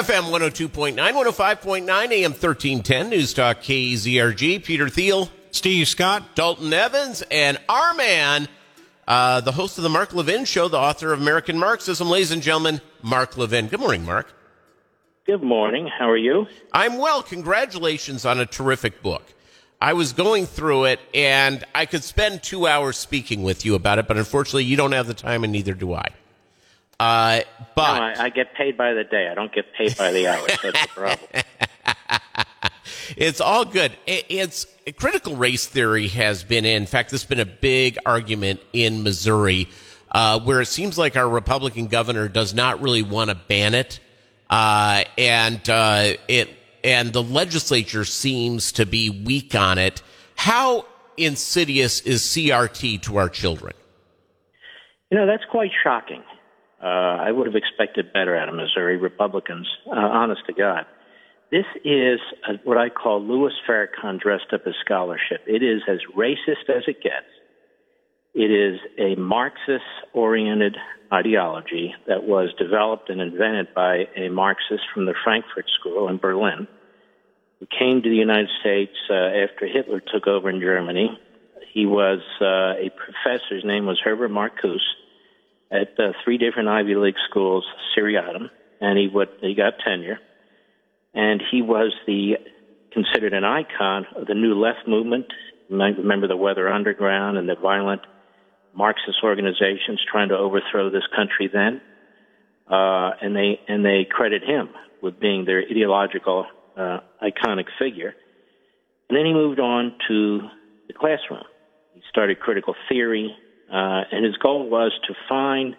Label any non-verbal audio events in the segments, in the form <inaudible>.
FM 102.9, 105.9, AM 1310, News Talk KZRG. Peter Thiel, Steve Scott, Dalton Evans, and our man, uh, the host of the Mark Levin Show, the author of American Marxism. Ladies and gentlemen, Mark Levin. Good morning, Mark. Good morning. How are you? I'm well. Congratulations on a terrific book. I was going through it and I could spend two hours speaking with you about it, but unfortunately you don't have the time and neither do I. Uh, but no, I, I, get paid by the day. I don't get paid by the hour. That's the problem. <laughs> it's all good. It's critical race theory has been in. In fact, this has been a big argument in Missouri, uh, where it seems like our Republican governor does not really want to ban it, uh, and uh, it and the legislature seems to be weak on it. How insidious is CRT to our children? You know, that's quite shocking. Uh, I would have expected better out of Missouri Republicans, uh, honest to God. This is a, what I call Louis Farrakhan dressed up as scholarship. It is as racist as it gets. It is a Marxist oriented ideology that was developed and invented by a Marxist from the Frankfurt School in Berlin who came to the United States uh, after Hitler took over in Germany. He was uh, a professor. His name was Herbert Marcuse at uh, three different Ivy League schools, seriatim, and he would he got tenure, and he was the considered an icon of the New Left movement. You might remember the Weather Underground and the violent Marxist organizations trying to overthrow this country then, uh, and they and they credit him with being their ideological uh, iconic figure. And then he moved on to the classroom. He started critical theory, uh, and his goal was to find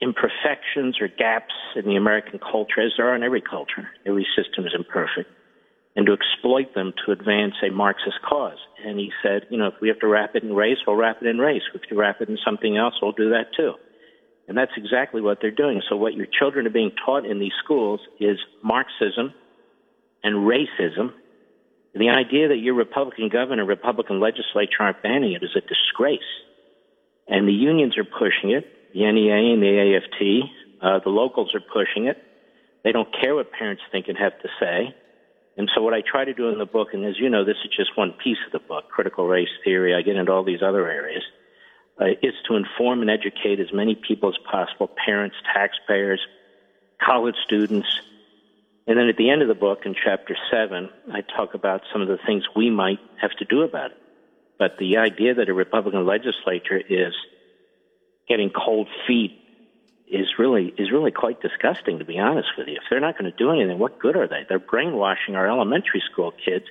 imperfections or gaps in the American culture, as there are in every culture. Every system is imperfect, and to exploit them to advance a Marxist cause. And he said, you know, if we have to wrap it in race, we'll wrap it in race. If we wrap it in something else, we'll do that too. And that's exactly what they're doing. So what your children are being taught in these schools is Marxism and racism the idea that your Republican governor, Republican legislature aren't banning it is a disgrace. And the unions are pushing it, the NEA and the AFT. Uh, the locals are pushing it. They don't care what parents think and have to say. And so what I try to do in the book, and as you know, this is just one piece of the book, critical race theory, I get into all these other areas, uh, is to inform and educate as many people as possible, parents, taxpayers, college students. And then at the end of the book, in chapter seven, I talk about some of the things we might have to do about it. But the idea that a Republican legislature is getting cold feet is really is really quite disgusting, to be honest with you. If they're not going to do anything, what good are they? They're brainwashing our elementary school kids,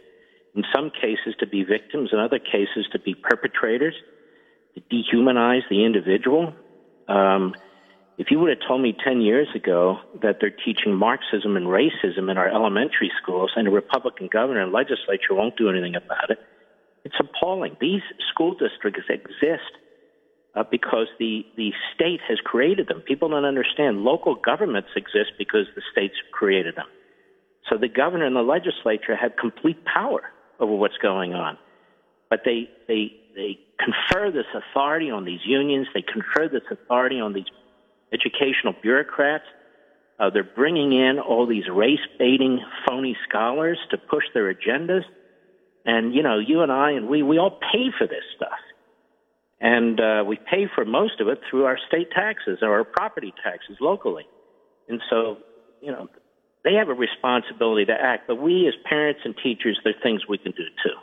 in some cases to be victims, in other cases to be perpetrators, to dehumanize the individual. Um, if you would have told me 10 years ago that they're teaching Marxism and racism in our elementary schools and a Republican governor and legislature won't do anything about it, it's appalling. These school districts exist uh, because the, the state has created them. People don't understand. Local governments exist because the states created them. So the governor and the legislature have complete power over what's going on. But they, they, they confer this authority on these unions. They confer this authority on these educational bureaucrats. Uh, they're bringing in all these race baiting phony scholars to push their agendas. And, you know, you and I and we, we all pay for this stuff. And uh, we pay for most of it through our state taxes or our property taxes locally. And so, you know, they have a responsibility to act, but we as parents and teachers, there are things we can do too.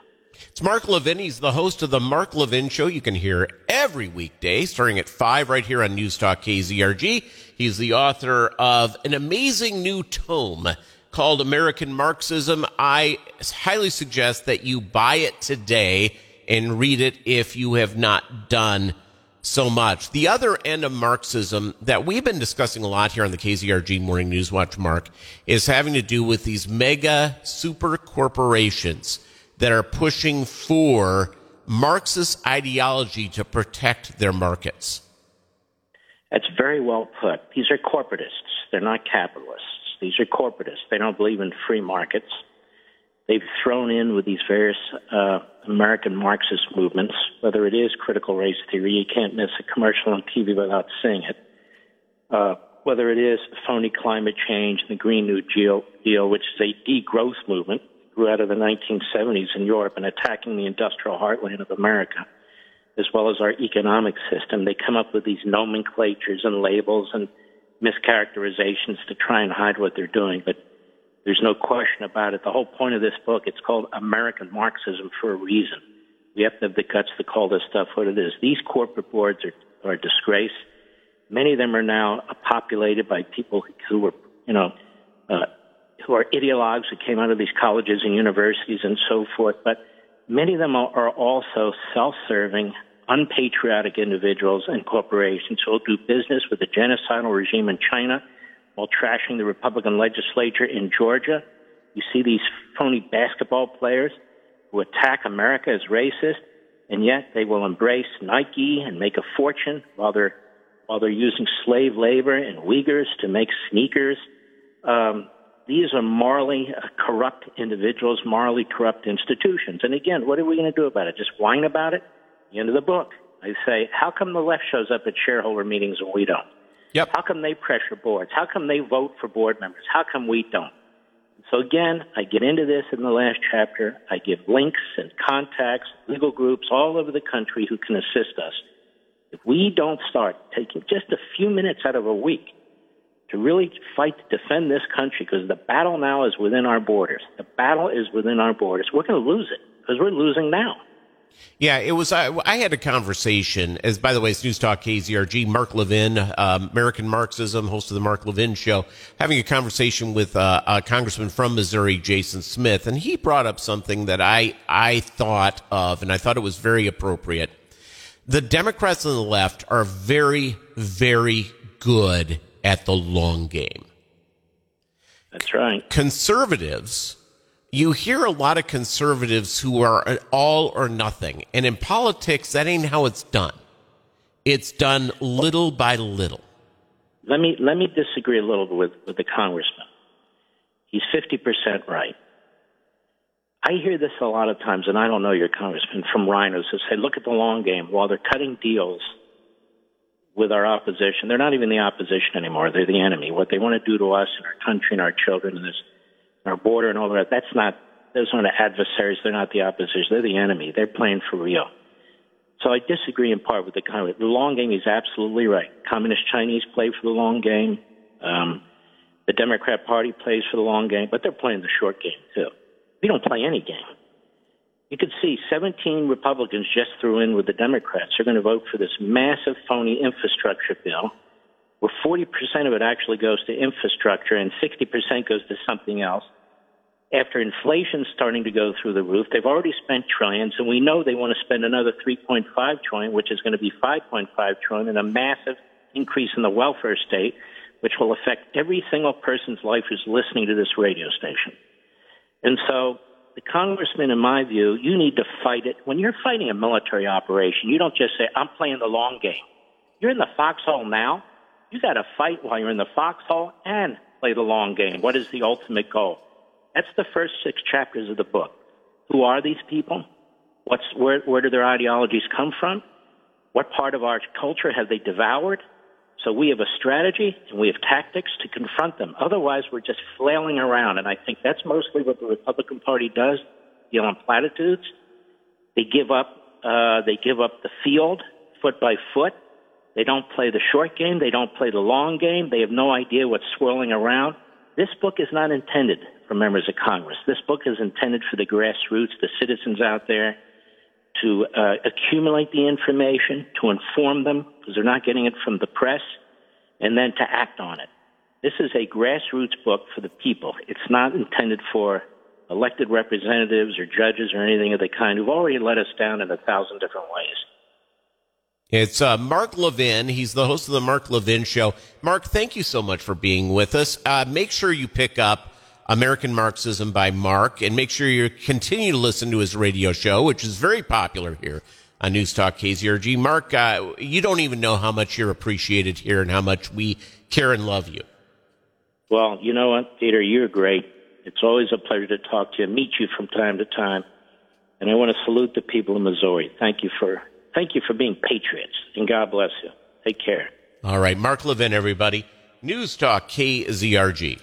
It's Mark Levin. He's the host of the Mark Levin Show. You can hear every weekday starting at 5 right here on News Talk KZRG. He's the author of an amazing new tome called American Marxism. I highly suggest that you buy it today and read it if you have not done so much. The other end of Marxism that we've been discussing a lot here on the KZRG Morning News Watch, Mark, is having to do with these mega super corporations that are pushing for Marxist ideology to protect their markets. That's very well put. These are corporatists. They're not capitalists. These are corporatists. They don't believe in free markets. They've thrown in with these various uh, American Marxist movements, whether it is critical race theory, you can't miss a commercial on TV without seeing it, uh, whether it is phony climate change, and the Green New Deal, which is a degrowth movement, grew out of the 1970s in Europe and attacking the industrial heartland of America, as well as our economic system. They come up with these nomenclatures and labels and mischaracterizations to try and hide what they're doing. But there's no question about it. The whole point of this book, it's called American Marxism for a reason. We have to have the guts to call this stuff what it is. These corporate boards are, are a disgrace. Many of them are now populated by people who were, you know, uh, who are ideologues who came out of these colleges and universities and so forth. But many of them are also self-serving, unpatriotic individuals and corporations who will do business with the genocidal regime in China while trashing the Republican legislature in Georgia. You see these phony basketball players who attack America as racist, and yet they will embrace Nike and make a fortune while they're while they're using slave labor and Uyghurs to make sneakers. Um, these are morally corrupt individuals, morally corrupt institutions. And again, what are we going to do about it? Just whine about it? The end of the book. I say, how come the left shows up at shareholder meetings and we don't? Yep. How come they pressure boards? How come they vote for board members? How come we don't? So again, I get into this in the last chapter. I give links and contacts, legal groups all over the country who can assist us. If we don't start taking just a few minutes out of a week to really fight to defend this country, because the battle now is within our borders. The battle is within our borders. We're going to lose it because we're losing now. Yeah, it was. I, I, had a conversation. As by the way, it's News Talk KZRG. Mark Levin, um, American Marxism, host of the Mark Levin Show, having a conversation with uh, a congressman from Missouri, Jason Smith, and he brought up something that I I thought of, and I thought it was very appropriate. The Democrats on the left are very, very good at the long game. That's right. Conservatives you hear a lot of conservatives who are all or nothing. And in politics, that ain't how it's done. It's done little by little. Let me, let me disagree a little with, with the congressman. He's 50% right. I hear this a lot of times, and I don't know your congressman, from RINOs who say, look at the long game. While they're cutting deals with our opposition, they're not even the opposition anymore. They're the enemy. What they want to do to us and our country and our children and this our border and all that. That's not, those aren't adversaries. They're not the opposition. They're the enemy. They're playing for real. So I disagree in part with the comment. The long game is absolutely right. Communist Chinese play for the long game. Um, the Democrat Party plays for the long game, but they're playing the short game too. We don't play any game. You could see 17 Republicans just threw in with the Democrats. They're going to vote for this massive phony infrastructure bill where 40% of it actually goes to infrastructure and 60% goes to something else. After inflation's starting to go through the roof, they've already spent trillions, and we know they want to spend another 3.5 trillion, which is going to be 5.5 trillion, and a massive increase in the welfare state, which will affect every single person's life who's listening to this radio station. And so, the congressman, in my view, you need to fight it. When you're fighting a military operation, you don't just say, I'm playing the long game. You're in the foxhole now you got to fight while you're in the foxhole and play the long game. What is the ultimate goal? That's the first six chapters of the book. Who are these people? What's, where, where do their ideologies come from? What part of our culture have they devoured? So we have a strategy and we have tactics to confront them. Otherwise, we're just flailing around. And I think that's mostly what the Republican Party does, deal on platitudes. They give up, uh, they give up the field foot by foot they don't play the short game. They don't play the long game. They have no idea what's swirling around. This book is not intended for members of Congress. This book is intended for the grassroots, the citizens out there, to uh, accumulate the information, to inform them, because they're not getting it from the press, and then to act on it. This is a grassroots book for the people. It's not intended for elected representatives or judges or anything of the kind who've already let us down in a thousand different ways. It's uh, Mark Levin. He's the host of the Mark Levin Show. Mark, thank you so much for being with us. Uh, make sure you pick up American Marxism by Mark, and make sure you continue to listen to his radio show, which is very popular here on News Talk KZRG. Mark, uh, you don't even know how much you're appreciated here and how much we care and love you. Well, you know what, Peter, you're great. It's always a pleasure to talk to you, and meet you from time to time. And I want to salute the people of Missouri. Thank you for Thank you for being patriots, and God bless you. Take care. All right. Mark Levin, everybody. News Talk KZRG.